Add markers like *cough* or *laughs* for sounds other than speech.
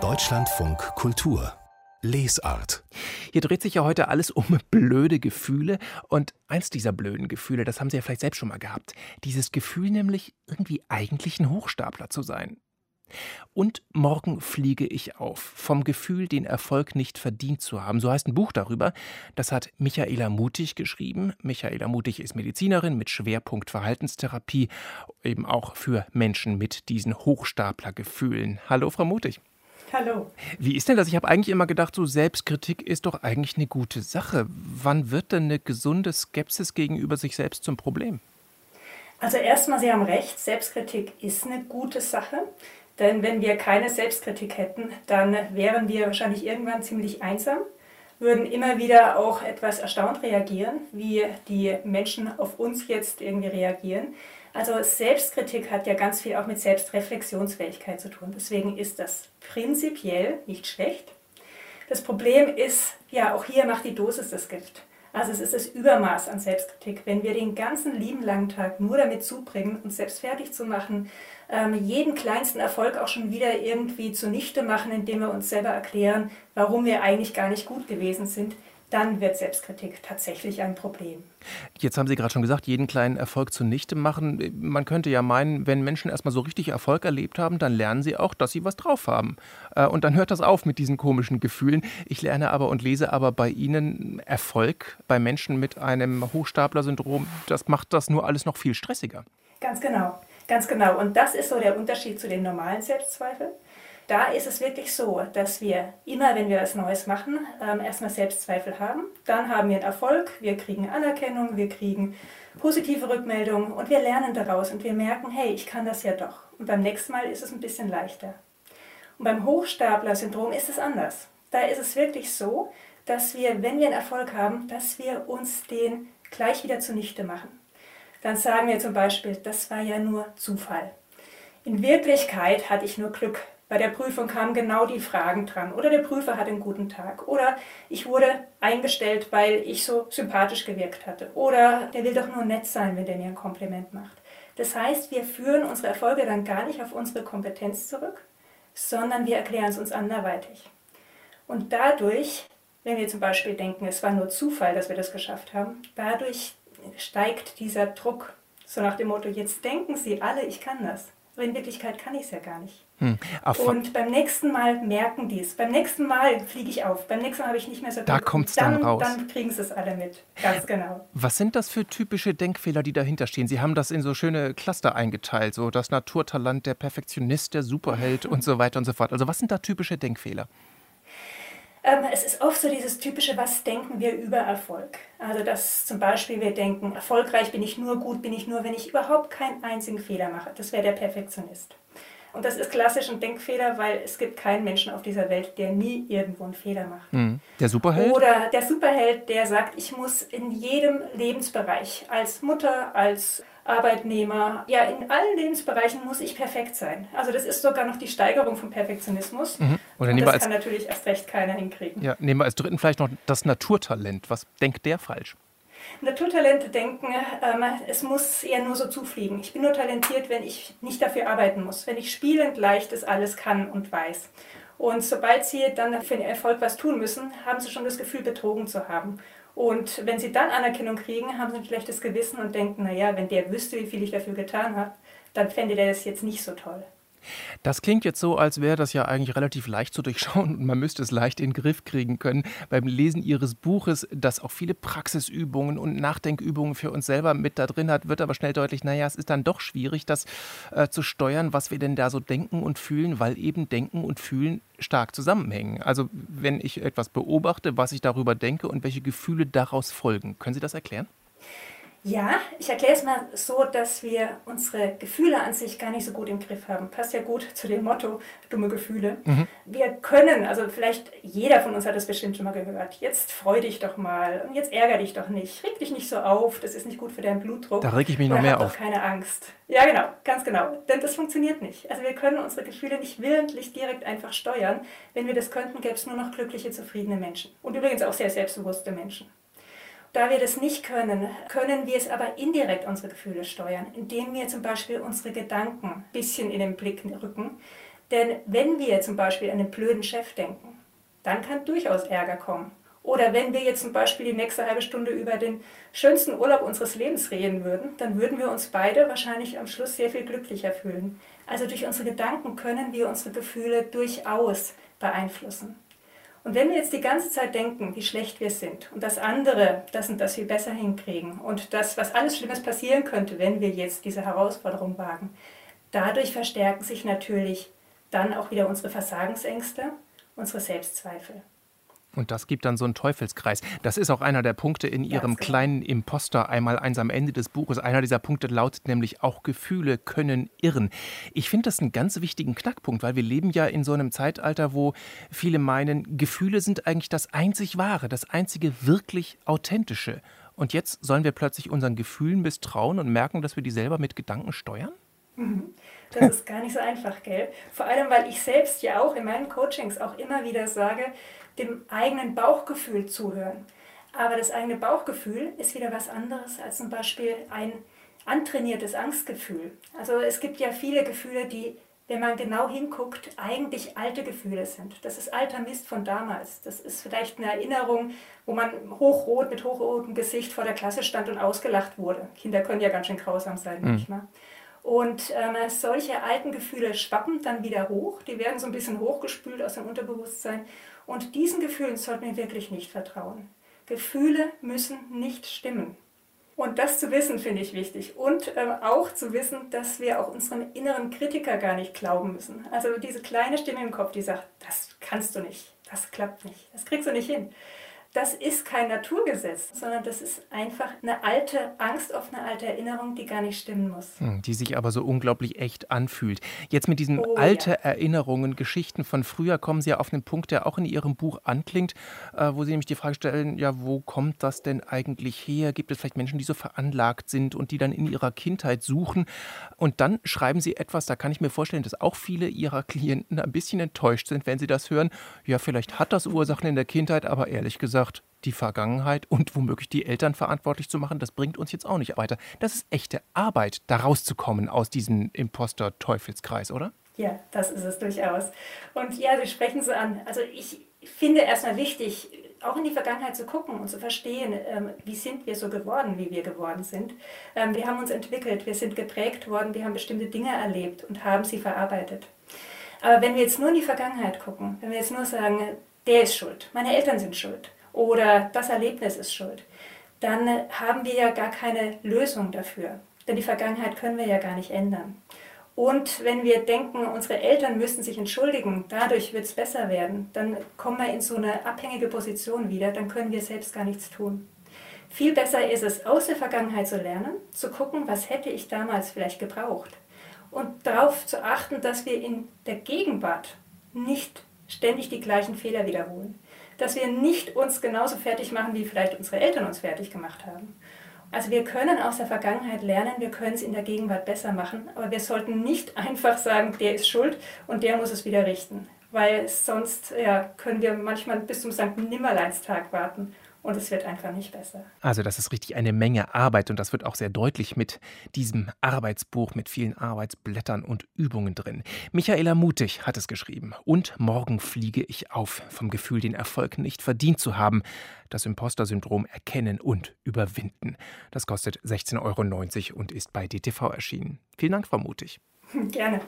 Deutschlandfunk Kultur Lesart. Hier dreht sich ja heute alles um *laughs* blöde Gefühle. Und eins dieser blöden Gefühle, das haben Sie ja vielleicht selbst schon mal gehabt. Dieses Gefühl nämlich, irgendwie eigentlich ein Hochstapler zu sein. Und morgen fliege ich auf. Vom Gefühl, den Erfolg nicht verdient zu haben. So heißt ein Buch darüber. Das hat Michaela Mutig geschrieben. Michaela Mutig ist Medizinerin mit Schwerpunkt Verhaltenstherapie, eben auch für Menschen mit diesen Hochstaplergefühlen. Hallo, Frau Mutig. Hallo. Wie ist denn das? Ich habe eigentlich immer gedacht, so Selbstkritik ist doch eigentlich eine gute Sache. Wann wird denn eine gesunde Skepsis gegenüber sich selbst zum Problem? Also erstmal, Sie haben recht, Selbstkritik ist eine gute Sache. Denn wenn wir keine Selbstkritik hätten, dann wären wir wahrscheinlich irgendwann ziemlich einsam, würden immer wieder auch etwas erstaunt reagieren, wie die Menschen auf uns jetzt irgendwie reagieren. Also Selbstkritik hat ja ganz viel auch mit Selbstreflexionsfähigkeit zu tun. Deswegen ist das prinzipiell nicht schlecht. Das Problem ist, ja, auch hier macht die Dosis das Gift. Also es ist das Übermaß an Selbstkritik. Wenn wir den ganzen lieben langen Tag nur damit zubringen, uns selbst fertig zu machen, ähm, jeden kleinsten Erfolg auch schon wieder irgendwie zunichte machen, indem wir uns selber erklären, warum wir eigentlich gar nicht gut gewesen sind, dann wird Selbstkritik tatsächlich ein Problem. Jetzt haben Sie gerade schon gesagt, jeden kleinen Erfolg zunichte machen. Man könnte ja meinen, wenn Menschen erstmal so richtig Erfolg erlebt haben, dann lernen sie auch, dass sie was drauf haben. Äh, und dann hört das auf mit diesen komischen Gefühlen. Ich lerne aber und lese aber bei Ihnen Erfolg bei Menschen mit einem Hochstapler-Syndrom. Das macht das nur alles noch viel stressiger. Ganz genau, ganz genau. Und das ist so der Unterschied zu den normalen Selbstzweifeln. Da ist es wirklich so, dass wir immer, wenn wir was Neues machen, ähm, erstmal Selbstzweifel haben. Dann haben wir einen Erfolg, wir kriegen Anerkennung, wir kriegen positive Rückmeldungen und wir lernen daraus und wir merken, hey, ich kann das ja doch. Und beim nächsten Mal ist es ein bisschen leichter. Und beim Hochstapler-Syndrom ist es anders. Da ist es wirklich so, dass wir, wenn wir einen Erfolg haben, dass wir uns den gleich wieder zunichte machen. Dann sagen wir zum Beispiel, das war ja nur Zufall. In Wirklichkeit hatte ich nur Glück. Bei der Prüfung kamen genau die Fragen dran. Oder der Prüfer hatte einen guten Tag. Oder ich wurde eingestellt, weil ich so sympathisch gewirkt hatte. Oder der will doch nur nett sein, wenn der mir ein Kompliment macht. Das heißt, wir führen unsere Erfolge dann gar nicht auf unsere Kompetenz zurück, sondern wir erklären es uns anderweitig. Und dadurch, wenn wir zum Beispiel denken, es war nur Zufall, dass wir das geschafft haben, dadurch steigt dieser Druck. So nach dem Motto, jetzt denken Sie alle, ich kann das. Aber in Wirklichkeit kann ich es ja gar nicht. Hm. Und beim nächsten Mal merken die es. Beim nächsten Mal fliege ich auf. Beim nächsten Mal habe ich nicht mehr so Da kommt es dann, dann, raus. Dann kriegen sie es alle mit. Ganz genau. Was sind das für typische Denkfehler, die dahinter stehen? Sie haben das in so schöne Cluster eingeteilt. So das Naturtalent, der Perfektionist, der Superheld und so weiter und so fort. Also was sind da typische Denkfehler? Ähm, es ist oft so dieses typische, was denken wir über Erfolg? Also, dass zum Beispiel wir denken, erfolgreich bin ich nur gut, bin ich nur, wenn ich überhaupt keinen einzigen Fehler mache. Das wäre der Perfektionist. Und das ist klassisch ein Denkfehler, weil es gibt keinen Menschen auf dieser Welt, der nie irgendwo einen Fehler macht. Mhm. Der Superheld? Oder der Superheld, der sagt, ich muss in jedem Lebensbereich, als Mutter, als Arbeitnehmer, ja, in allen Lebensbereichen muss ich perfekt sein. Also das ist sogar noch die Steigerung vom Perfektionismus. Mhm. Oder Und das als, kann natürlich erst recht keiner hinkriegen. Ja, nehmen wir als dritten vielleicht noch das Naturtalent. Was denkt der falsch? Naturtalente denken, ähm, es muss ja nur so zufliegen. Ich bin nur talentiert, wenn ich nicht dafür arbeiten muss, wenn ich spielend leichtes alles kann und weiß. Und sobald sie dann für den Erfolg was tun müssen, haben sie schon das Gefühl, betrogen zu haben. Und wenn sie dann Anerkennung kriegen, haben sie ein schlechtes Gewissen und denken, naja, wenn der wüsste, wie viel ich dafür getan habe, dann fände der das jetzt nicht so toll. Das klingt jetzt so, als wäre das ja eigentlich relativ leicht zu durchschauen und man müsste es leicht in den Griff kriegen können. Beim Lesen Ihres Buches, das auch viele Praxisübungen und Nachdenkübungen für uns selber mit da drin hat, wird aber schnell deutlich, naja, es ist dann doch schwierig, das äh, zu steuern, was wir denn da so denken und fühlen, weil eben Denken und Fühlen stark zusammenhängen. Also wenn ich etwas beobachte, was ich darüber denke und welche Gefühle daraus folgen. Können Sie das erklären? Ja, ich erkläre es mal so, dass wir unsere Gefühle an sich gar nicht so gut im Griff haben. Passt ja gut zu dem Motto, dumme Gefühle. Mhm. Wir können, also vielleicht jeder von uns hat das bestimmt schon mal gehört, jetzt freu dich doch mal und jetzt ärger dich doch nicht, reg dich nicht so auf, das ist nicht gut für deinen Blutdruck. Da reg ich mich noch mehr auf. keine Angst. Ja, genau, ganz genau. Denn das funktioniert nicht. Also wir können unsere Gefühle nicht willentlich direkt einfach steuern. Wenn wir das könnten, gäbe es nur noch glückliche, zufriedene Menschen. Und übrigens auch sehr selbstbewusste Menschen. Da wir das nicht können, können wir es aber indirekt unsere Gefühle steuern, indem wir zum Beispiel unsere Gedanken ein bisschen in den Blick rücken. Denn wenn wir zum Beispiel an einen blöden Chef denken, dann kann durchaus Ärger kommen. Oder wenn wir jetzt zum Beispiel die nächste halbe Stunde über den schönsten Urlaub unseres Lebens reden würden, dann würden wir uns beide wahrscheinlich am Schluss sehr viel glücklicher fühlen. Also durch unsere Gedanken können wir unsere Gefühle durchaus beeinflussen. Und wenn wir jetzt die ganze Zeit denken, wie schlecht wir sind und das andere, das und das viel besser hinkriegen und das, was alles Schlimmes passieren könnte, wenn wir jetzt diese Herausforderung wagen, dadurch verstärken sich natürlich dann auch wieder unsere Versagensängste, unsere Selbstzweifel. Und das gibt dann so einen Teufelskreis. Das ist auch einer der Punkte in Ihrem kleinen Imposter einmal eins am Ende des Buches. Einer dieser Punkte lautet nämlich auch Gefühle können irren. Ich finde das einen ganz wichtigen Knackpunkt, weil wir leben ja in so einem Zeitalter, wo viele meinen, Gefühle sind eigentlich das einzig wahre, das einzige wirklich authentische. Und jetzt sollen wir plötzlich unseren Gefühlen misstrauen und merken, dass wir die selber mit Gedanken steuern? Mhm. Das ist gar nicht so einfach, gell? Vor allem, weil ich selbst ja auch in meinen Coachings auch immer wieder sage, dem eigenen Bauchgefühl zuhören. Aber das eigene Bauchgefühl ist wieder was anderes als zum Beispiel ein antrainiertes Angstgefühl. Also es gibt ja viele Gefühle, die, wenn man genau hinguckt, eigentlich alte Gefühle sind. Das ist alter Mist von damals. Das ist vielleicht eine Erinnerung, wo man hochrot mit hochrotem Gesicht vor der Klasse stand und ausgelacht wurde. Kinder können ja ganz schön grausam sein mhm. manchmal. Und ähm, solche alten Gefühle schwappen dann wieder hoch. Die werden so ein bisschen hochgespült aus dem Unterbewusstsein und diesen Gefühlen sollten wir wirklich nicht vertrauen. Gefühle müssen nicht stimmen. Und das zu wissen, finde ich wichtig. Und äh, auch zu wissen, dass wir auch unseren inneren Kritiker gar nicht glauben müssen. Also diese kleine Stimme im Kopf, die sagt, das kannst du nicht, das klappt nicht, das kriegst du nicht hin das ist kein Naturgesetz, sondern das ist einfach eine alte Angst auf eine alte Erinnerung, die gar nicht stimmen muss. Hm, die sich aber so unglaublich echt anfühlt. Jetzt mit diesen oh, alte ja. Erinnerungen, Geschichten von früher kommen Sie ja auf einen Punkt, der auch in Ihrem Buch anklingt, äh, wo Sie nämlich die Frage stellen, ja, wo kommt das denn eigentlich her? Gibt es vielleicht Menschen, die so veranlagt sind und die dann in ihrer Kindheit suchen? Und dann schreiben Sie etwas, da kann ich mir vorstellen, dass auch viele Ihrer Klienten ein bisschen enttäuscht sind, wenn sie das hören. Ja, vielleicht hat das Ursachen in der Kindheit, aber ehrlich gesagt, gesagt, die Vergangenheit und womöglich die Eltern verantwortlich zu machen, das bringt uns jetzt auch nicht weiter. Das ist echte Arbeit, da rauszukommen aus diesem Imposter-Teufelskreis, oder? Ja, das ist es durchaus. Und ja, Sie sprechen so an. Also ich finde erstmal wichtig, auch in die Vergangenheit zu gucken und zu verstehen, ähm, wie sind wir so geworden, wie wir geworden sind. Ähm, wir haben uns entwickelt, wir sind geprägt worden, wir haben bestimmte Dinge erlebt und haben sie verarbeitet. Aber wenn wir jetzt nur in die Vergangenheit gucken, wenn wir jetzt nur sagen, der ist schuld, meine Eltern sind schuld, oder das Erlebnis ist schuld, dann haben wir ja gar keine Lösung dafür. Denn die Vergangenheit können wir ja gar nicht ändern. Und wenn wir denken, unsere Eltern müssten sich entschuldigen, dadurch wird es besser werden, dann kommen wir in so eine abhängige Position wieder, dann können wir selbst gar nichts tun. Viel besser ist es, aus der Vergangenheit zu lernen, zu gucken, was hätte ich damals vielleicht gebraucht. Und darauf zu achten, dass wir in der Gegenwart nicht ständig die gleichen Fehler wiederholen dass wir nicht uns genauso fertig machen, wie vielleicht unsere Eltern uns fertig gemacht haben. Also wir können aus der Vergangenheit lernen, wir können es in der Gegenwart besser machen, aber wir sollten nicht *laughs* einfach sagen, der ist schuld und der muss es wieder richten, weil sonst ja, können wir manchmal bis zum St. Nimmerleinstag warten und es wird einfach nicht besser. Also das ist richtig eine Menge Arbeit und das wird auch sehr deutlich mit diesem Arbeitsbuch mit vielen Arbeitsblättern und Übungen drin. Michaela Mutig hat es geschrieben. Und morgen fliege ich auf vom Gefühl, den Erfolg nicht verdient zu haben. Das Imposter-Syndrom erkennen und überwinden. Das kostet 16,90 Euro und ist bei DTV erschienen. Vielen Dank, Frau Mutig. Gerne.